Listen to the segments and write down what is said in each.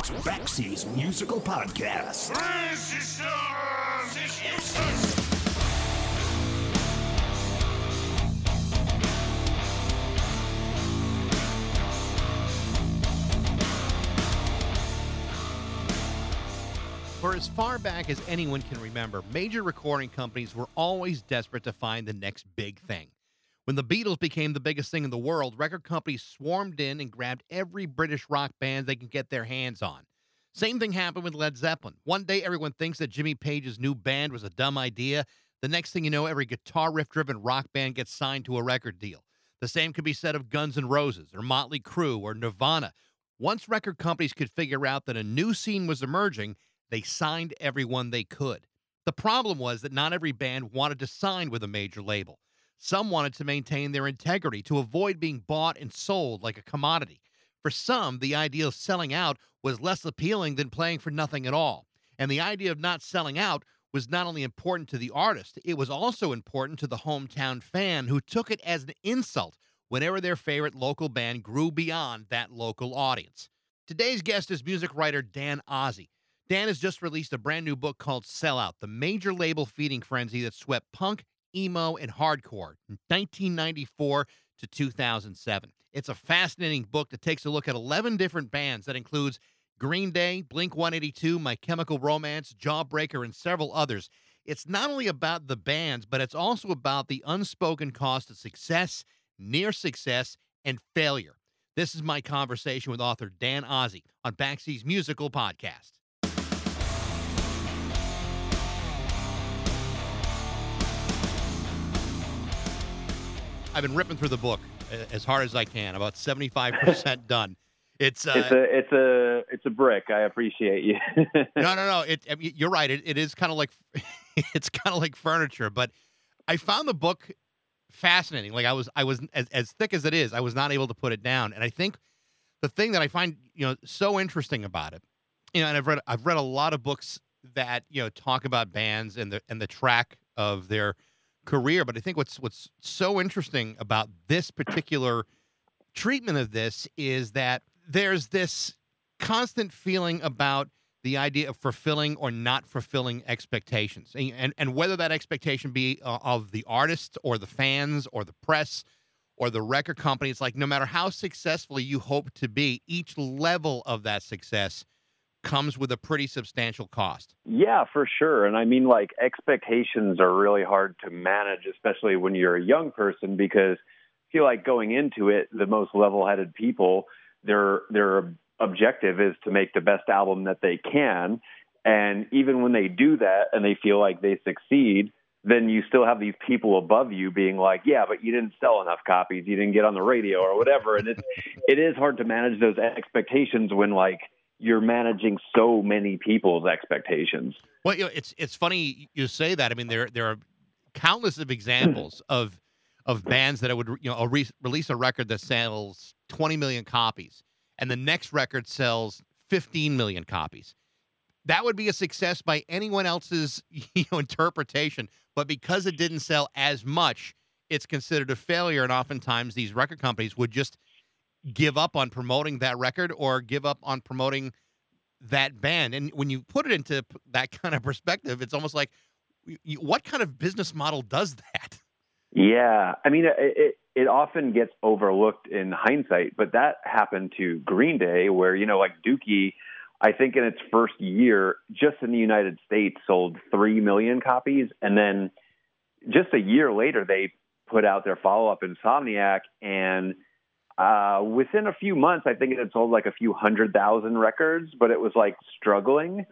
It's Backseas Musical Podcast. For as far back as anyone can remember, major recording companies were always desperate to find the next big thing. When the Beatles became the biggest thing in the world, record companies swarmed in and grabbed every British rock band they can get their hands on. Same thing happened with Led Zeppelin. One day, everyone thinks that Jimmy Page's new band was a dumb idea. The next thing you know, every guitar riff driven rock band gets signed to a record deal. The same could be said of Guns N' Roses or Motley Crue or Nirvana. Once record companies could figure out that a new scene was emerging, they signed everyone they could. The problem was that not every band wanted to sign with a major label. Some wanted to maintain their integrity to avoid being bought and sold like a commodity. For some, the idea of selling out was less appealing than playing for nothing at all. And the idea of not selling out was not only important to the artist, it was also important to the hometown fan who took it as an insult whenever their favorite local band grew beyond that local audience. Today's guest is music writer Dan Ozzi. Dan has just released a brand new book called Sellout, the major label feeding frenzy that swept punk, emo, and hardcore from 1994 to 2007. It's a fascinating book that takes a look at 11 different bands that includes Green Day, Blink 182, My Chemical Romance, Jawbreaker, and several others. It's not only about the bands, but it's also about the unspoken cost of success, near success, and failure. This is my conversation with author Dan Ozzi on Backseas Musical Podcast. I've been ripping through the book as hard as I can, about 75% done. It's uh, it's a it's a it's a brick. I appreciate you. no, no, no. It, I mean, you're right. It, it is kind of like it's kind of like furniture, but I found the book fascinating. Like I was, I was as, as thick as it is, I was not able to put it down. And I think the thing that I find you know so interesting about it, you know, and I've read I've read a lot of books that you know talk about bands and the and the track of their career, but I think what's what's so interesting about this particular treatment of this is that there's this constant feeling about the idea of fulfilling or not fulfilling expectations and and, and whether that expectation be uh, of the artist or the fans or the press or the record company it's like no matter how successful you hope to be each level of that success comes with a pretty substantial cost yeah, for sure. And I mean, like expectations are really hard to manage, especially when you're a young person, because I feel like going into it, the most level-headed people, their their objective is to make the best album that they can. And even when they do that and they feel like they succeed, then you still have these people above you being like, yeah, but you didn't sell enough copies, you didn't get on the radio or whatever. And it's it is hard to manage those expectations when like you're managing so many people's expectations. Well, you know, it's it's funny you say that. I mean, there there are countless of examples of of bands that would you know re- release a record that sells 20 million copies, and the next record sells 15 million copies. That would be a success by anyone else's you know interpretation, but because it didn't sell as much, it's considered a failure. And oftentimes, these record companies would just give up on promoting that record or give up on promoting that band. And when you put it into that kind of perspective, it's almost like, what kind of business model does that? Yeah, I mean, it, it it often gets overlooked in hindsight, but that happened to Green Day, where you know, like Dookie, I think in its first year, just in the United States, sold three million copies, and then just a year later, they put out their follow up, Insomniac, and uh, within a few months, I think it had sold like a few hundred thousand records, but it was like struggling.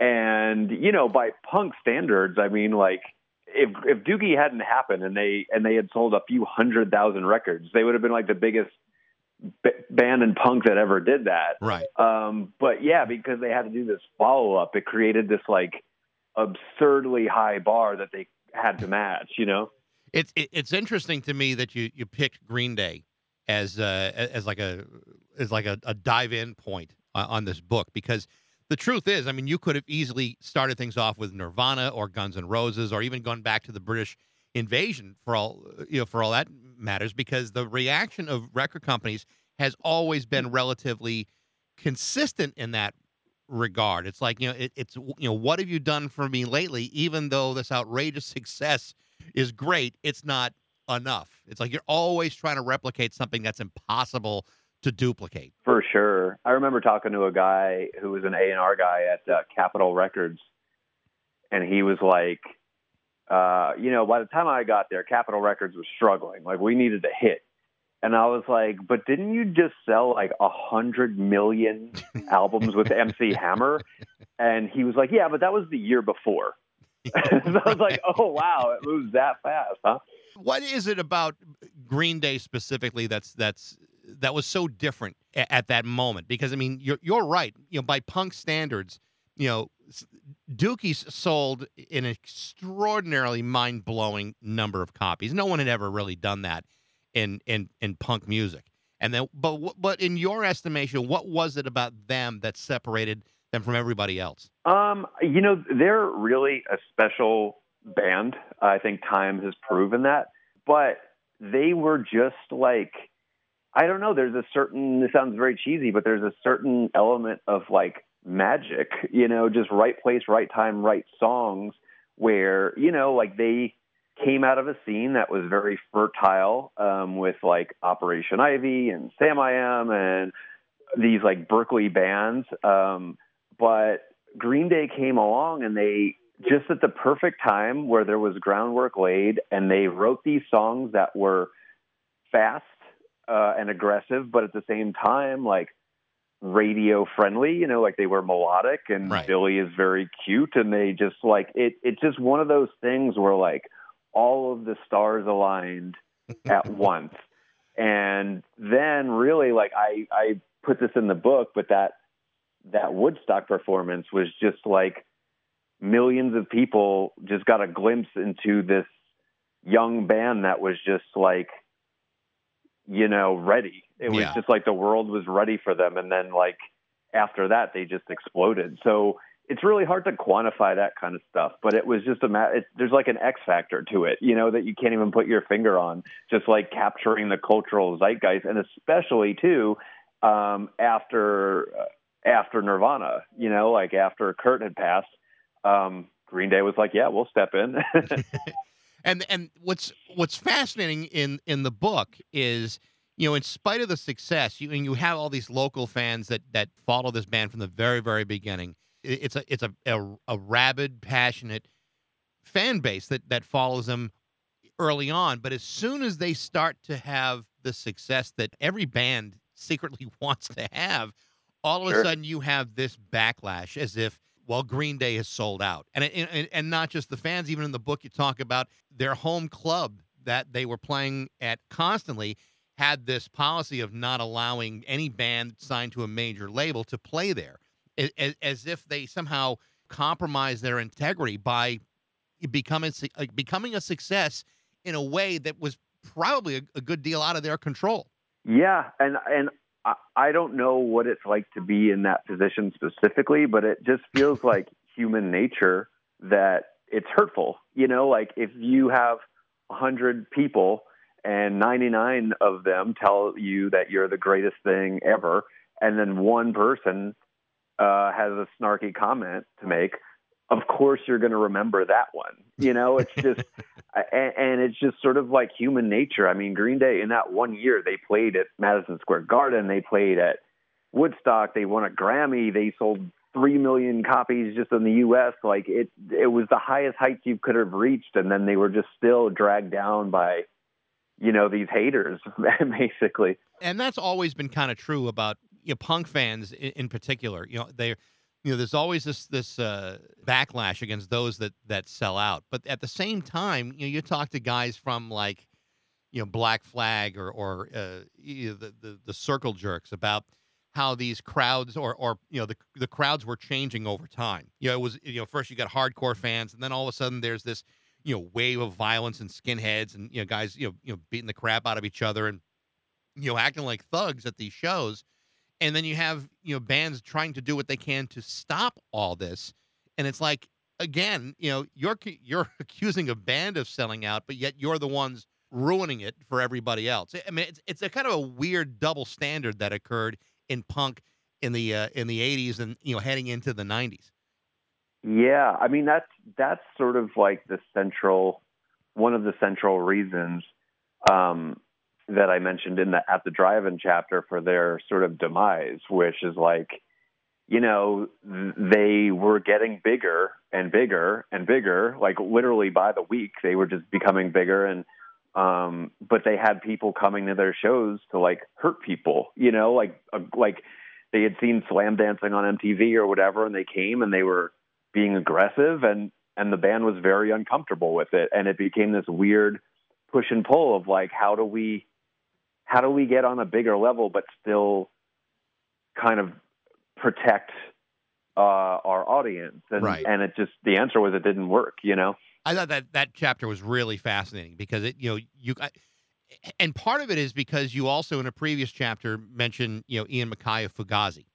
And you know, by punk standards, I mean like if if Dookie hadn't happened and they and they had sold a few hundred thousand records, they would have been like the biggest b- band in punk that ever did that. Right. Um, but yeah, because they had to do this follow up, it created this like absurdly high bar that they had to match. You know. It's it, it's interesting to me that you you picked Green Day as uh, as like a as like a, a dive in point on, on this book because the truth is, I mean, you could have easily started things off with Nirvana or Guns N' Roses or even gone back to the British invasion for all you know for all that matters because the reaction of record companies has always been relatively consistent in that regard. It's like you know, it, it's you know, what have you done for me lately? Even though this outrageous success is great, it's not enough. It's like you're always trying to replicate something that's impossible to duplicate. For sure. I remember talking to a guy who was an A&R guy at uh, Capitol Records and he was like uh, you know, by the time I got there, Capitol Records was struggling. Like we needed a hit. And I was like, but didn't you just sell like a hundred million albums with MC Hammer? And he was like, yeah, but that was the year before. so I was like, oh wow, it moves that fast, huh? What is it about Green Day specifically that's that's that was so different at, at that moment? Because I mean, you're you're right. You know, by punk standards, you know, Dookies sold an extraordinarily mind blowing number of copies. No one had ever really done that in in in punk music. And then, but but in your estimation, what was it about them that separated them from everybody else? Um, you know, they're really a special band. I think time has proven that. But they were just like, I don't know. There's a certain. This sounds very cheesy, but there's a certain element of like magic. You know, just right place, right time, right songs. Where you know, like they came out of a scene that was very fertile um, with like Operation Ivy and Samiam and these like Berkeley bands. Um, but Green Day came along and they just at the perfect time where there was groundwork laid and they wrote these songs that were fast uh, and aggressive, but at the same time, like radio friendly, you know, like they were melodic and Right. Billy is very cute and they just like it it's just one of those things where like all of the stars aligned at once. And then really like I I put this in the book, but that that Woodstock performance was just like millions of people just got a glimpse into this young band that was just like you know ready it was Yeah. just like the world was ready for them and then like after that they just exploded so it's really hard to quantify that kind of stuff but it was just a ma- it, there's like an x factor to it you know that you can't even put your finger on just like capturing the cultural zeitgeist and especially too um after uh, after nirvana you know like after kurt had passed um green day was like yeah we'll step in And and what's what's fascinating in in the book is you know in spite of the success you and you have all these local fans that that follow this band from the very very beginning. It's a it's a a, a rabid passionate fan base that that follows them early on, but as soon as they start to have the success that every band secretly wants to have, all of a sudden you have this backlash as if well Green Day has sold out. And, and and not just the fans even in the book you talk about their home club that they were playing at constantly had this policy of not allowing any band signed to a major label to play there as, as if they somehow compromised their integrity by becoming becoming a success in a way that was probably a, a good deal out of their control. Yeah, and and I, I don't know what it's like to be in that position specifically, but it just feels like human nature that it's hurtful. You know, like if you have a hundred people and ninety nine of them tell you that you're the greatest thing ever, and then one person uh, has a snarky comment to make. Of course, you're going to remember that one. You know, it's just and, and it's just sort of like human nature. I mean, Green Day in that one year they played at Madison Square Garden, they played at Woodstock, they won a Grammy, they sold three million copies just in the U.S. Like it, it was the highest heights you could have reached, and then they were just still dragged down by, you know, these haters, basically. and that's always been kind of true about you know, punk fans in, in particular. You know, they, you know, there's always this this uh, backlash against those that that sell out. But at the same time, you know, you talk to guys from like, you know, Black Flag or or uh, you know, the, the the Circle Jerks about how these crowds or or you know the the crowds were changing over time. You know, it was you know first you got hardcore fans, and then all of a sudden there's this you know wave of violence and skinheads and you know guys you know you know beating the crap out of each other and you know acting like thugs at these shows and then you have you know bands trying to do what they can to stop all this and it's like again you know you're you're accusing a band of selling out but yet you're the ones ruining it for everybody else i mean it's, it's a kind of a weird double standard that occurred in punk in the uh, in the 80s and you know heading into the 90s. Yeah, I mean that's that's sort of like the central one of the central reasons um, that I mentioned in the at the drive-in chapter for their sort of demise, which is like, you know, they were getting bigger and bigger and bigger, like literally by the week they were just becoming bigger and um but they had people coming to their shows to like hurt people, you know, like uh, like they had seen slam dancing on MTV or whatever and they came and they were being aggressive and and the band was very uncomfortable with it. And it became this weird push and pull of like how do we how do we get on a bigger level but still kind of protect uh, our audience and Right. and it just the answer was it didn't work you know I thought that that chapter was really fascinating because it, you know, you, I, and part of it is because you also in a previous chapter mentioned, you know, Ian MacKaye of Fugazi,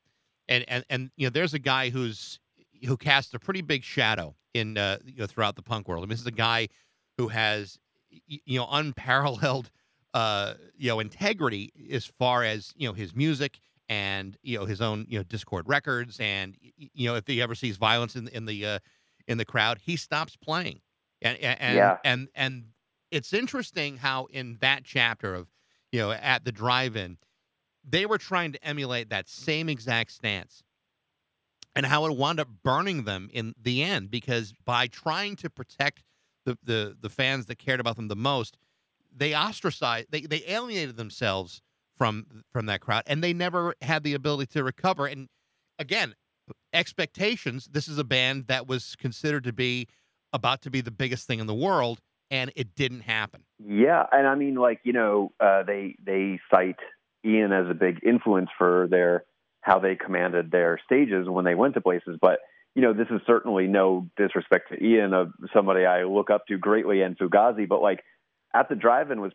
and and and you know, there's a guy who's who casts a pretty big shadow in uh, you know throughout the punk world. I mean, this is a guy who has you know unparalleled uh, you know integrity as far as you know his music and you know his own you know Dischord records and you know if he ever sees violence in the in the uh, in the crowd, he stops playing. And and and, Yeah. and and it's interesting how in that chapter of you know at the drive-in, they were trying to emulate that same exact stance. And how it wound up burning them in the end because by trying to protect the, the, the fans that cared about them the most, they ostracized, they, they alienated themselves from from that crowd, and they never had the ability to recover. And again, expectations. This is a band that was considered to be about to be the biggest thing in the world, and it didn't happen. Yeah, and I mean, like you know, uh, they they cite Ian as a big influence for their how they commanded their stages when they went to places. But you know, this is certainly no disrespect to Ian, of somebody I look up to greatly, and Fugazi. But like at the drive-in was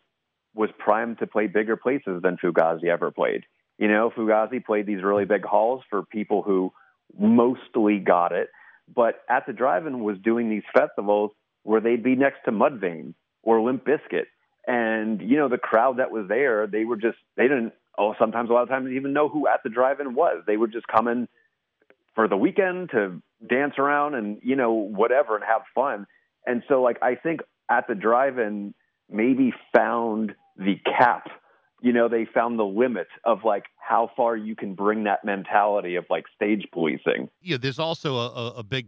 was primed to play bigger places than Fugazi ever played. You know, Fugazi played these really big halls for people who mostly got it, but at the drive-in was doing these festivals where they'd be next to Mudvayne or Limp Bizkit, and you know the crowd that was there, they were just they didn't. Oh, sometimes a lot of times even know who at the drive-in was. They would just come in for the weekend to dance around and you know whatever and have fun. And so like I think at the drive-in maybe found the cap. You know, they found the limit of like how far you can bring that mentality of like stage policing. Yeah, there's also a, a, big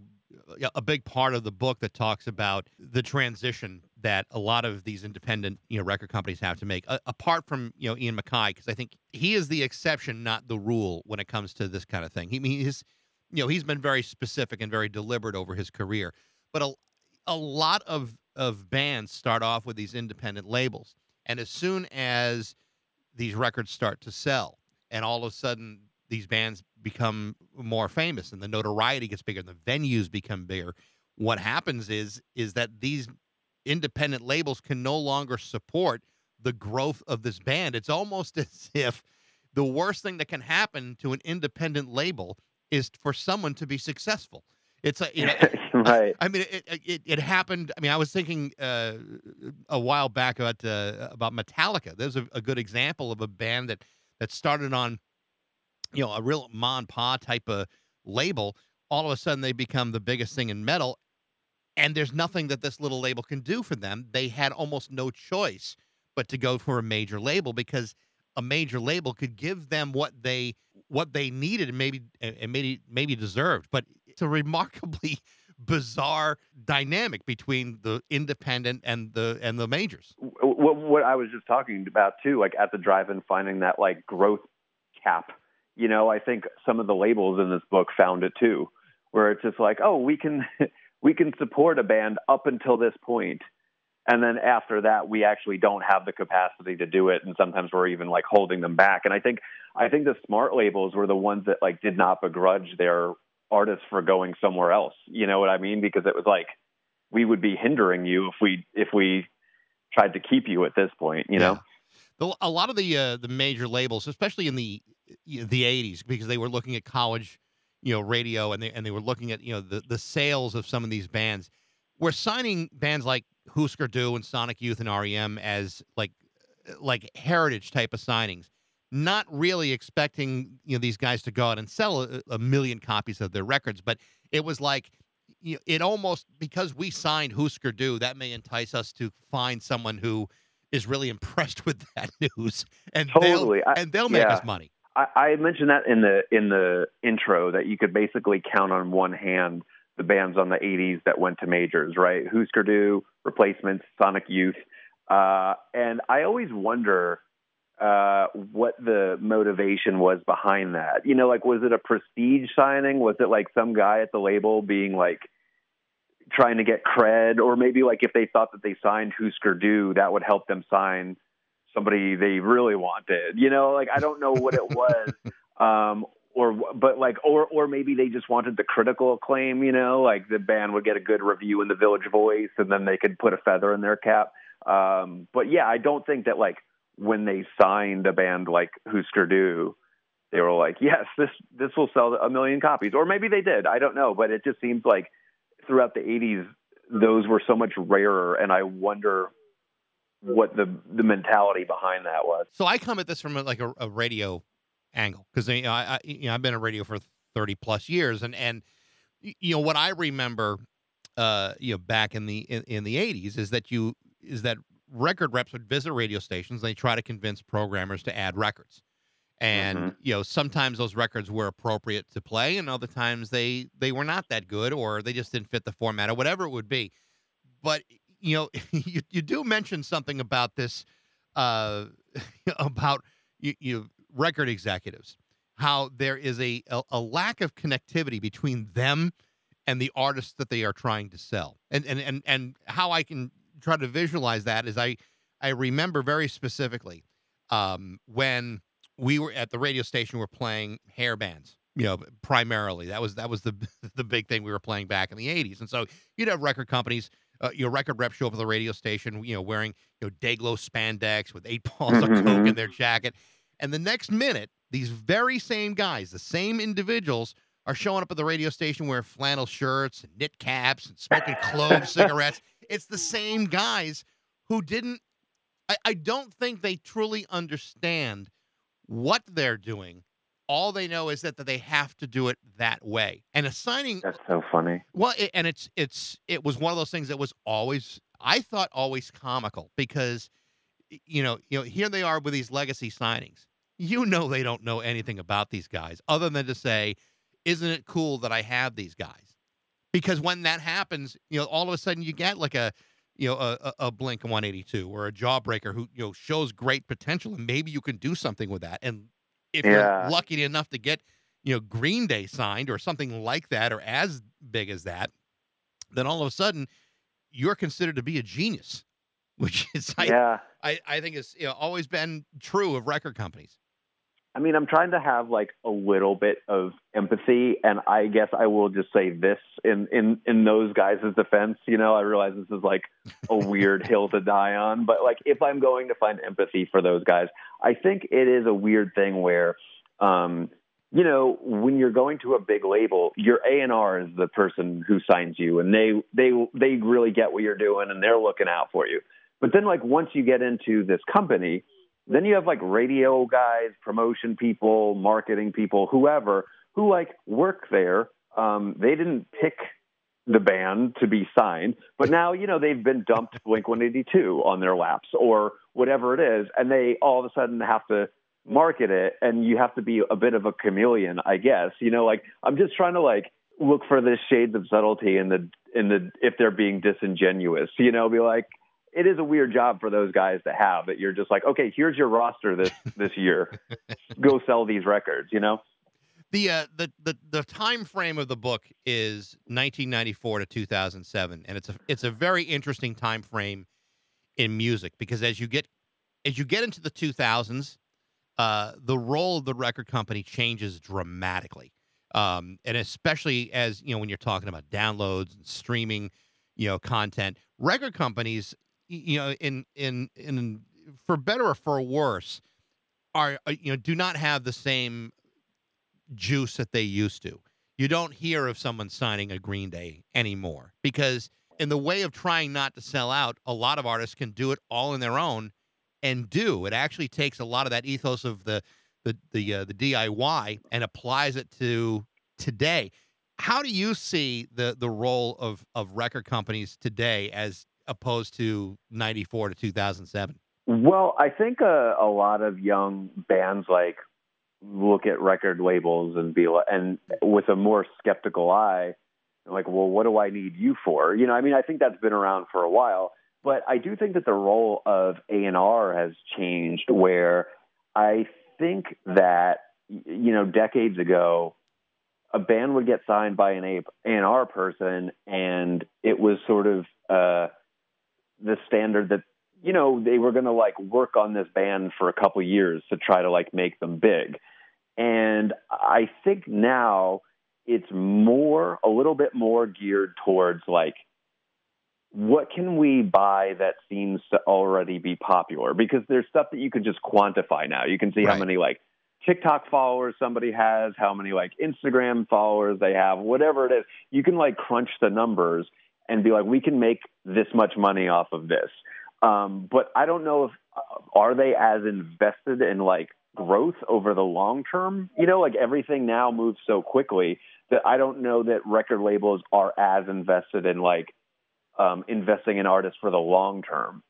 a big part of the book that talks about the transition that a lot of these independent you know record companies have to make apart from you know Ian MacKaye because I think he is the exception not the rule when it comes to this kind of thing he I mean, he's you know he's been very specific and very deliberate over his career but a, a lot of of bands start off with these independent labels. And as soon as these records start to sell and all of a sudden these bands become more famous and the notoriety gets bigger and the venues become bigger what happens is is that these independent labels can no longer support the growth of this band. It's almost as if the worst thing that can happen to an independent label is for someone to be successful. It's a you know right. I mean, it, it it happened. I mean, I was thinking uh, a while back about uh, about Metallica. There's a, a good example of a band that that started on, you know, a real mon pa type of label. All of a sudden, they become the biggest thing in metal, and there's nothing that this little label can do for them. They had almost no choice but to go for a major label because a major label could give them what they what they needed and maybe and maybe maybe deserved. But it's a remarkably bizarre dynamic between the independent and the and the majors. what, what I was just talking about too, like at the drive-in, finding that like growth cap. You know, I think some of the labels in this book found it too, where it's just like, oh, we can we can support a band up until this point, and then after that, we actually don't have the capacity to do it, and sometimes we're even like holding them back. And I think I think the smart labels were the ones that like did not begrudge their artists for going somewhere else. You know what I mean? Because it was like we would be hindering you if we if we tried to keep you at this point, you know? The, a lot of the uh, the major labels, especially in the the '80s, because they were looking at college, you know, radio, and they and they were looking at you know the the sales of some of these bands. We're signing bands like Husker Du and Sonic Youth and REM as like like heritage type of signings. Not really expecting you know these guys to go out and sell a, a million copies of their records, but it was like you know, it almost because we signed Husker Du, that may entice us to find someone who is really impressed with that news, and Totally. they'll, I- and they'll make yeah. us money. I, I mentioned that in the in the intro that you could basically count on one hand the bands on the 80s that went to majors, right? Husker Du, Replacements, Sonic Youth, uh, and I always wonder uh, what the motivation was behind that. You know, like was it a prestige signing? Was it like some guy at the label being like trying to get cred, or maybe like if they thought that they signed Husker Du, that would help them sign somebody they really wanted. You know, like I don't know what it was. um or but like or or maybe they just wanted the critical acclaim, you know, like the band would get a good review in the Village Voice and then they could put a feather in their cap. Um but yeah, I don't think that like when they signed a band like Husker Du, they were like, "Yes, this this will sell a million copies." Or maybe they did. I don't know, but it just seems like throughout the 80s those were so much rarer and I wonder what the the mentality behind that was. So I come at this from a, like a, a radio angle because you know, I, I you know I've been in radio for thirty plus years, and and you know what I remember, uh, you know back in the in, in the eighties is that you is that record reps would visit radio stations. They try to convince programmers to add records, and Mhm. you know sometimes those records were appropriate to play, and other times they they were not that good, or they just didn't fit the format, or whatever it would be. But you know, you, you do mention something about this, uh, about you, you record executives, how there is a, a a lack of connectivity between them and the artists that they are trying to sell, and and and and how I can try to visualize that is I I remember very specifically um, when we were at the radio station, we were playing hair bands. You know, primarily that was that was the the big thing we were playing back in the '80s, and so you'd have record companies uh, your record rep show up at the radio station, you know, wearing you know Dayglow spandex with eight balls of coke in their jacket, and the next minute, these very same guys, the same individuals, are showing up at the radio station wearing flannel shirts and knit caps and smoking clove cigarettes. It's the same guys who didn't. I, I don't think they truly understand what they're doing. All they know is that, that they have to do it that way. And assigning That's so funny. well, it, and it's it's it was one of those things that was always I thought always comical because you know you know here they are with these legacy signings. You know they don't know anything about these guys other than to say, "Isn't it cool that I have these guys?" Because when that happens, you know, all of a sudden you get like a you know a, a, Blink 182 or a Jawbreaker who you know shows great potential, and maybe you can do something with that. And if Yeah. you're lucky enough to get you know Green Day signed or something like that or as big as that, then all of a sudden you're considered to be a genius, which is I yeah. I, I think is you know, always been true of record companies. I mean, I'm trying to have like a little bit of empathy, and I guess I will just say this in in in those guys' defense. You know, I realize this is like a weird hill to die on, but like if I'm going to find empathy for those guys, I think it is a weird thing where, um, you know, when you're going to a big label, your A and R is the person who signs you, and they they they really get what you're doing, and they're looking out for you. But then, like once you get into this company, then you have like radio guys, promotion people, marketing people, whoever who like work there. Um, they didn't pick the band to be signed, but now you know they've been dumped Blink 182 on their laps or whatever it is, and they all of a sudden have to market it, and you have to be a bit of a chameleon, I guess. You know, like I'm just trying to like look for the shades of subtlety in the in the if they're being disingenuous. You know, be like it is a weird job for those guys to have that you're just like, okay, here's your roster this this year. Go sell these records, you know? The uh, the the the time frame of the book is 1994 to 2007, and it's a it's a very interesting time frame in music because as you get as you get into the 2000s, uh, the role of the record company changes dramatically, um, and especially as you know when you're talking about downloads and streaming, you know, content. Record companies, you know, in in in for better or for worse, are uh, you know do not have the same juice that they used to. You don't hear of someone signing a Green Day anymore because, in the way of trying not to sell out, a lot of artists can do it all on their own and do. It actually takes a lot of that ethos of the the the uh, the DIY and applies it to today. How do you see the the role of of record companies today as opposed to 94 to 2007? Well, I think a, a lot of young bands like look at record labels and be and with a more skeptical eye, like, well, what do I need you for? You know, I mean, I think that's been around for a while, but I do think that the role of A and R has changed. Where I think that you know, decades ago, a band would get signed by an A and R person, and it was sort of uh, the standard that you know they were going to like work on this band for a couple years to try to like make them big. And I think now it's more a little bit more geared towards like what can we buy that seems to already be popular because there's stuff that you can just quantify now. You can see Right. how many like TikTok followers somebody has, how many like Instagram followers they have, whatever it is. You can like crunch the numbers and be like, we can make this much money off of this. Um, but I don't know if uh, are they as invested in like growth over the long term. You know, like everything now moves so quickly that I don't know that record labels are as invested in like um, investing in artists for the long term.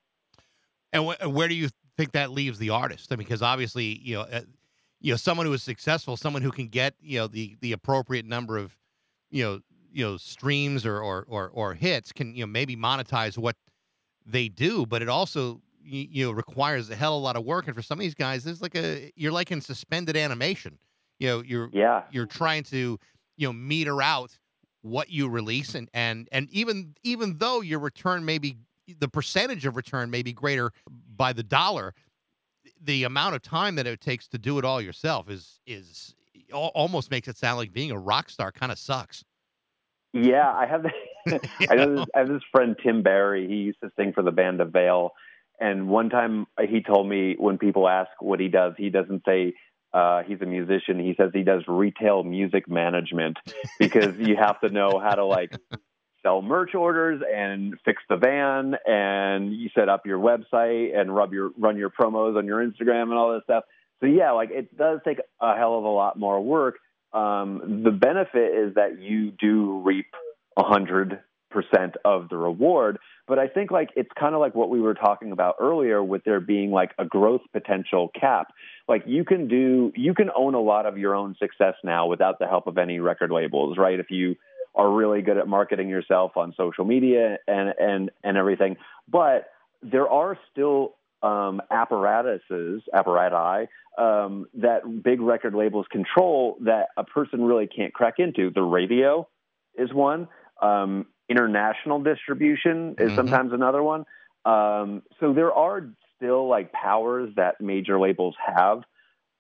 And wh- where do you think that leaves the artist? I mean, because obviously, you know, uh, you know, someone who is successful, someone who can get you know the the appropriate number of you know you know streams or or or, or hits can you know maybe monetize what they do, but it also you know requires a hell of a lot of work. And for some of these guys, there's like a you're like in suspended animation. You know, you're Yeah. you're trying to you know meter out what you release and and and even even though your return may be the percentage of return may be greater by the dollar the amount of time that it takes to do it all yourself is is almost makes it sound like being a rock star kind of sucks Yeah, I have. I know this, I have this friend Tim Barry. He used to sing for the band Avail, and one time he told me when people ask what he does, he doesn't say uh, he's a musician. He says he does retail music management because you have to know how to like sell merch orders and fix the van, and you set up your website and rub your run your promos on your Instagram and all this stuff. So yeah, like it does take a hell of a lot more work. Um, the benefit is that you do reap a hundred percent of the reward. But I think like it's kind of like what we were talking about earlier with there being like a growth potential cap. Like you can do you can own a lot of your own success now without the help of any record labels, right? If you are really good at marketing yourself on social media and and and everything. But there are still um, apparatuses, apparati, um, that big record labels control that a person really can't crack into. The radio is one. Um, international distribution is Mhm. sometimes another one. Um, so there are still like powers that major labels have.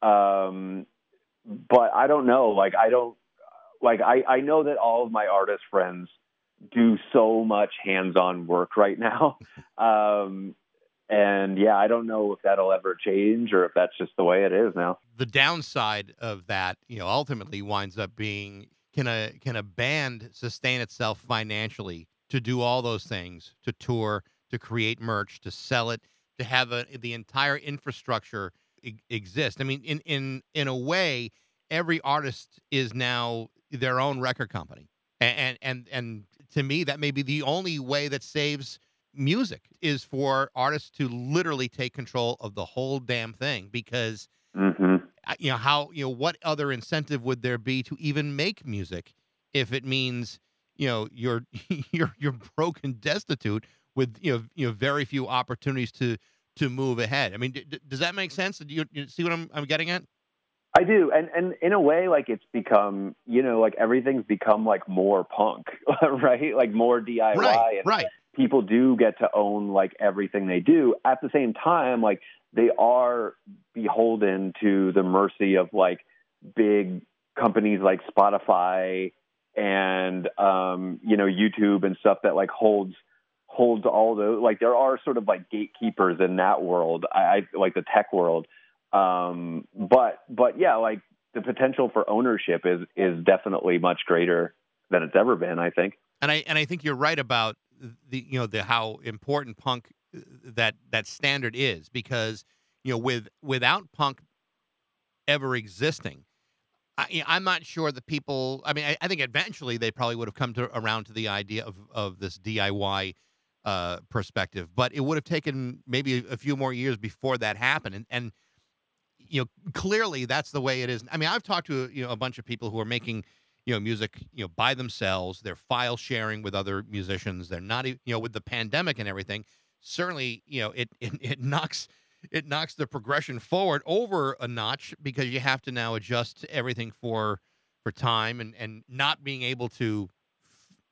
Um, but I don't know. Like I don't like I, I know that all of my artist friends do so much hands-on work right now. And yeah, I don't know if that'll ever change or if that's just the way it is now. the downside of that, you know, ultimately winds up being can a can a band sustain itself financially to do all those things, to tour, to create merch, to sell it, to have a, the entire infrastructure e- exist. I mean, in in in a way, every artist is now their own record company, and and and, and to me, that may be the only way that saves music is for artists to literally take control of the whole damn thing because hmm you know how you know what other incentive would there be to even make music if it means you know you're you're you're broken destitute with you know you know very few opportunities to to move ahead? I mean d- d- does that make sense? Do you, you see what i'm i'm getting at? I do, and and in a way, like it's become, you know, like everything's become like more punk, right? Like more DIY, right and right people do get to own like everything they do. At the same time, like they are beholden to the mercy of like big companies like Spotify and um, you know YouTube and stuff that like holds holds all the like there are sort of like gatekeepers in that world. I, I like the tech world. Um, but but yeah, like the potential for ownership is is definitely much greater than it's ever been. I think. and i and i think you're right about the you know the how important punk uh, that that standard is because you know with without punk ever existing. I, I'm not sure that people. I mean, I, I think eventually they probably would have come to around to the idea of of this DIY uh, perspective, but it would have taken maybe a, a few more years before that happened. And, and you know, clearly that's the way it is. I mean, I've talked to you know a bunch of people who are making you know music you know by themselves. They're file sharing with other musicians. They're not you know with the pandemic and everything. Certainly, you know it it, it knocks it knocks the progression forward over a notch because you have to now adjust everything for for time and and not being able to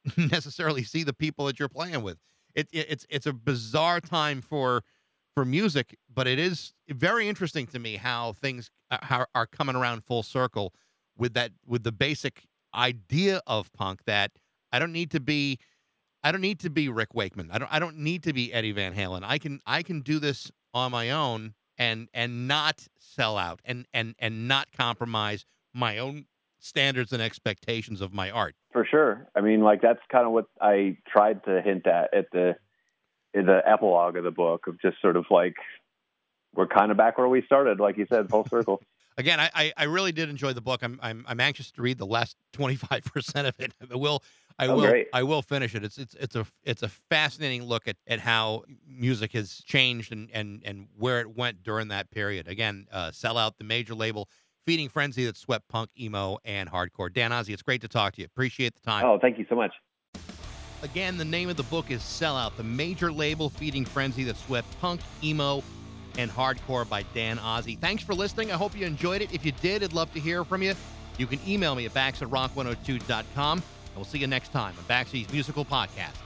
necessarily see the people that you're playing with. It, it, it's it's a bizarre time for for music, but it is very interesting to me how things are, how are coming around full circle with that with the basic idea of punk that I don't need to be I don't need to be Rick Wakeman. I don't I don't need to be Eddie Van Halen. I can I can do this on my own and and not sell out and and and not compromise my own standards and expectations of my art. For sure. I mean, like that's kind of what I tried to hint at at the in the epilogue of the book of just sort of like we're kind of back where we started, like you said, full circle. Again, I, I, I really did enjoy the book. I'm I'm I'm anxious to read the last twenty five percent of it. I will I Oh, will great. I will finish it. It's it's it's a it's a fascinating look at, at how music has changed and, and and where it went during that period. Again, uh, sell out the major label feeding frenzy that swept punk, emo, and hardcore. Dan Ozzi, it's great to talk to you. Appreciate the time. Oh, thank you so much. Again, the name of the book is Sellout, the major label feeding frenzy that swept punk, emo, and hardcore by Dan Ozzi. Thanks for listening. I hope you enjoyed it. If you did, I'd love to hear from you. You can email me at bax at rock102.com. And we'll see you next time on Baxi's Musical Podcast.